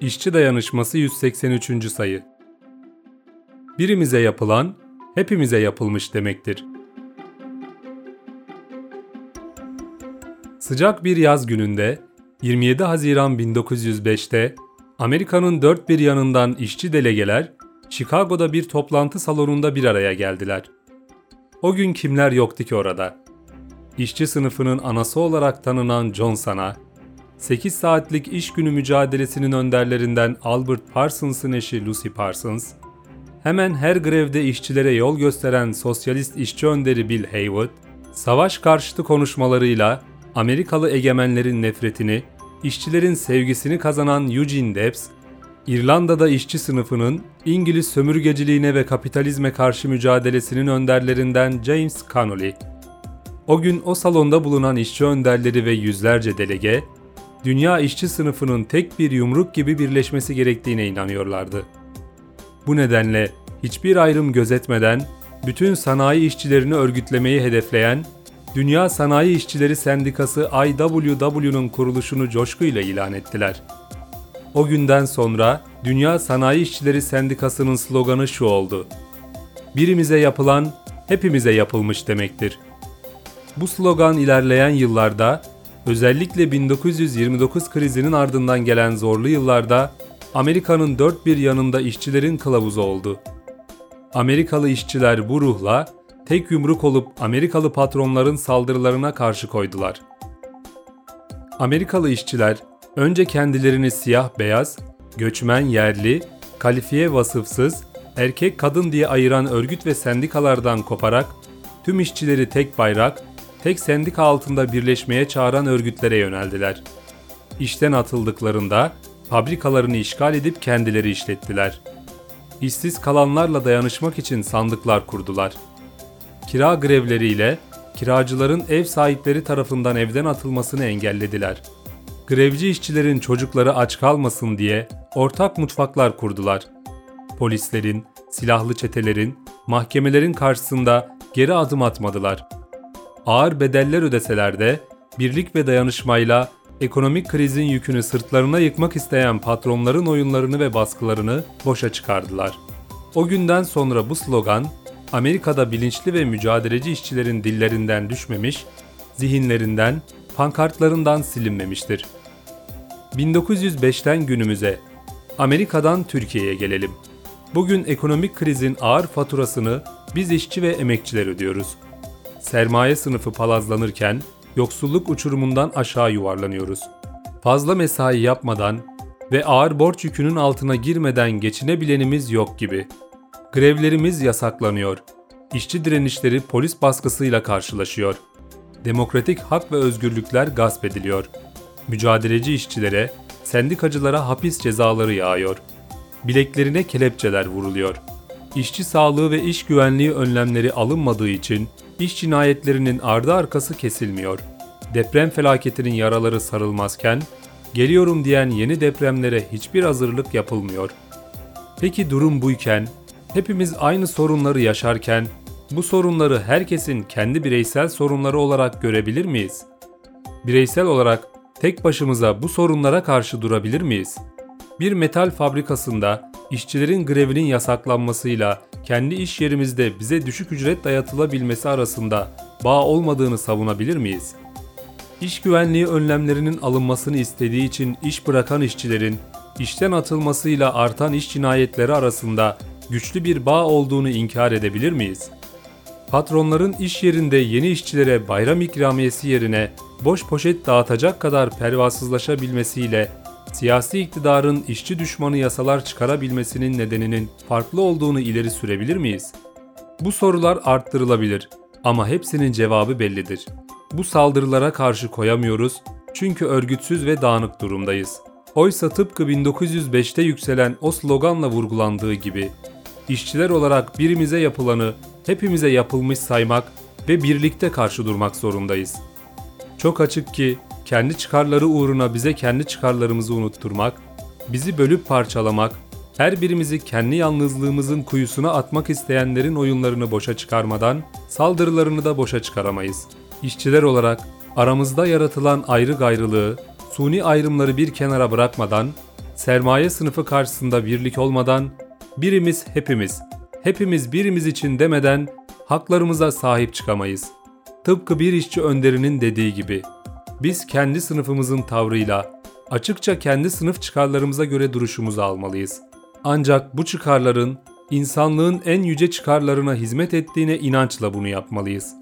İşçi Dayanışması 183. sayı. Birimize yapılan, hepimize yapılmış demektir. Sıcak bir yaz gününde 27 Haziran 1905'te Amerika'nın dört bir yanından işçi delegeler Chicago'da bir toplantı salonunda bir araya geldiler. O gün kimler yoktu ki orada? İşçi sınıfının anası olarak tanınan John Sana, 8 saatlik iş günü mücadelesinin önderlerinden Albert Parsons'ın eşi Lucy Parsons, hemen her grevde işçilere yol gösteren sosyalist işçi önderi Bill Haywood, savaş karşıtı konuşmalarıyla Amerikalı egemenlerin nefretini, işçilerin sevgisini kazanan Eugene Debs, İrlanda'da işçi sınıfının İngiliz sömürgeciliğine ve kapitalizme karşı mücadelesinin önderlerinden James Connolly. O gün o salonda bulunan işçi önderleri ve yüzlerce delege, dünya işçi sınıfının tek bir yumruk gibi birleşmesi gerektiğine inanıyorlardı. Bu nedenle hiçbir ayrım gözetmeden bütün sanayi işçilerini örgütlemeyi hedefleyen Dünya Sanayi İşçileri Sendikası IWW'nun kuruluşunu coşkuyla ilan ettiler. O günden sonra Dünya Sanayi İşçileri Sendikası'nın sloganı şu oldu. Birimize yapılan hepimize yapılmış demektir. Bu slogan ilerleyen yıllarda özellikle 1929 krizinin ardından gelen zorlu yıllarda Amerika'nın dört bir yanında işçilerin kılavuzu oldu. Amerikalı işçiler bu ruhla tek yumruk olup Amerikalı patronların saldırılarına karşı koydular. Amerikalı işçiler önce kendilerini siyah beyaz, göçmen yerli, kalifiye vasıfsız, erkek kadın diye ayıran örgüt ve sendikalardan koparak tüm işçileri tek bayrak, tek sendika altında birleşmeye çağıran örgütlere yöneldiler. İşten atıldıklarında fabrikalarını işgal edip kendileri işlettiler. İşsiz kalanlarla dayanışmak için sandıklar kurdular. Kira grevleriyle kiracıların ev sahipleri tarafından evden atılmasını engellediler. Grevci işçilerin çocukları aç kalmasın diye ortak mutfaklar kurdular. Polislerin, silahlı çetelerin, mahkemelerin karşısında geri adım atmadılar. Ağır bedeller ödeseler de birlik ve dayanışmayla ekonomik krizin yükünü sırtlarına yıkmak isteyen patronların oyunlarını ve baskılarını boşa çıkardılar. O günden sonra bu slogan Amerika'da bilinçli ve mücadeleci işçilerin dillerinden düşmemiş, zihinlerinden, pankartlarından silinmemiştir. 1905'ten günümüze, Amerika'dan Türkiye'ye gelelim. Bugün ekonomik krizin ağır faturasını biz işçi ve emekçiler ödüyoruz. Sermaye sınıfı palazlanırken yoksulluk uçurumundan aşağı yuvarlanıyoruz. Fazla mesai yapmadan ve ağır borç yükünün altına girmeden geçinebilenimiz yok gibi. Grevlerimiz yasaklanıyor. İşçi direnişleri polis baskısıyla karşılaşıyor. Demokratik hak ve özgürlükler gasp ediliyor. Mücadeleci işçilere, sendikacılara hapis cezaları yağıyor. Bileklerine kelepçeler vuruluyor. İşçi sağlığı ve iş güvenliği önlemleri alınmadığı için iş cinayetlerinin ardı arkası kesilmiyor. Deprem felaketinin yaraları sarılmazken, geliyorum diyen yeni depremlere hiçbir hazırlık yapılmıyor. Peki durum buyken, hepimiz aynı sorunları yaşarken, bu sorunları herkesin kendi bireysel sorunları olarak görebilir miyiz? Bireysel olarak tek başımıza bu sorunlara karşı durabilir miyiz? Bir metal fabrikasında işçilerin grevinin yasaklanmasıyla kendi iş yerimizde bize düşük ücret dayatılabilmesi arasında bağ olmadığını savunabilir miyiz? İş güvenliği önlemlerinin alınmasını istediği için iş bırakan işçilerin işten atılmasıyla artan iş cinayetleri arasında güçlü bir bağ olduğunu inkar edebilir miyiz? Patronların iş yerinde yeni işçilere bayram ikramiyesi yerine boş poşet dağıtacak kadar pervasızlaşabilmesiyle siyasi iktidarın işçi düşmanı yasalar çıkarabilmesinin nedeninin farklı olduğunu ileri sürebilir miyiz? Bu sorular arttırılabilir ama hepsinin cevabı bellidir. Bu saldırılara karşı koyamıyoruz çünkü örgütsüz ve dağınık durumdayız. Oysa tıpkı 1905'te yükselen o sloganla vurgulandığı gibi işçiler olarak birimize yapılanı hepimize yapılmış saymak ve birlikte karşı durmak zorundayız. Çok açık ki kendi çıkarları uğruna bize kendi çıkarlarımızı unutturmak, bizi bölüp parçalamak, her birimizi kendi yalnızlığımızın kuyusuna atmak isteyenlerin oyunlarını boşa çıkarmadan saldırılarını da boşa çıkaramayız. İşçiler olarak aramızda yaratılan ayrı gayrılığı, suni ayrımları bir kenara bırakmadan sermaye sınıfı karşısında birlik olmadan, birimiz hepimiz, hepimiz birimiz için demeden haklarımıza sahip çıkamayız. Tıpkı bir işçi önderinin dediği gibi, biz kendi sınıfımızın tavrıyla, açıkça kendi sınıf çıkarlarımıza göre duruşumuzu almalıyız. Ancak bu çıkarların insanlığın en yüce çıkarlarına hizmet ettiğine inançla bunu yapmalıyız.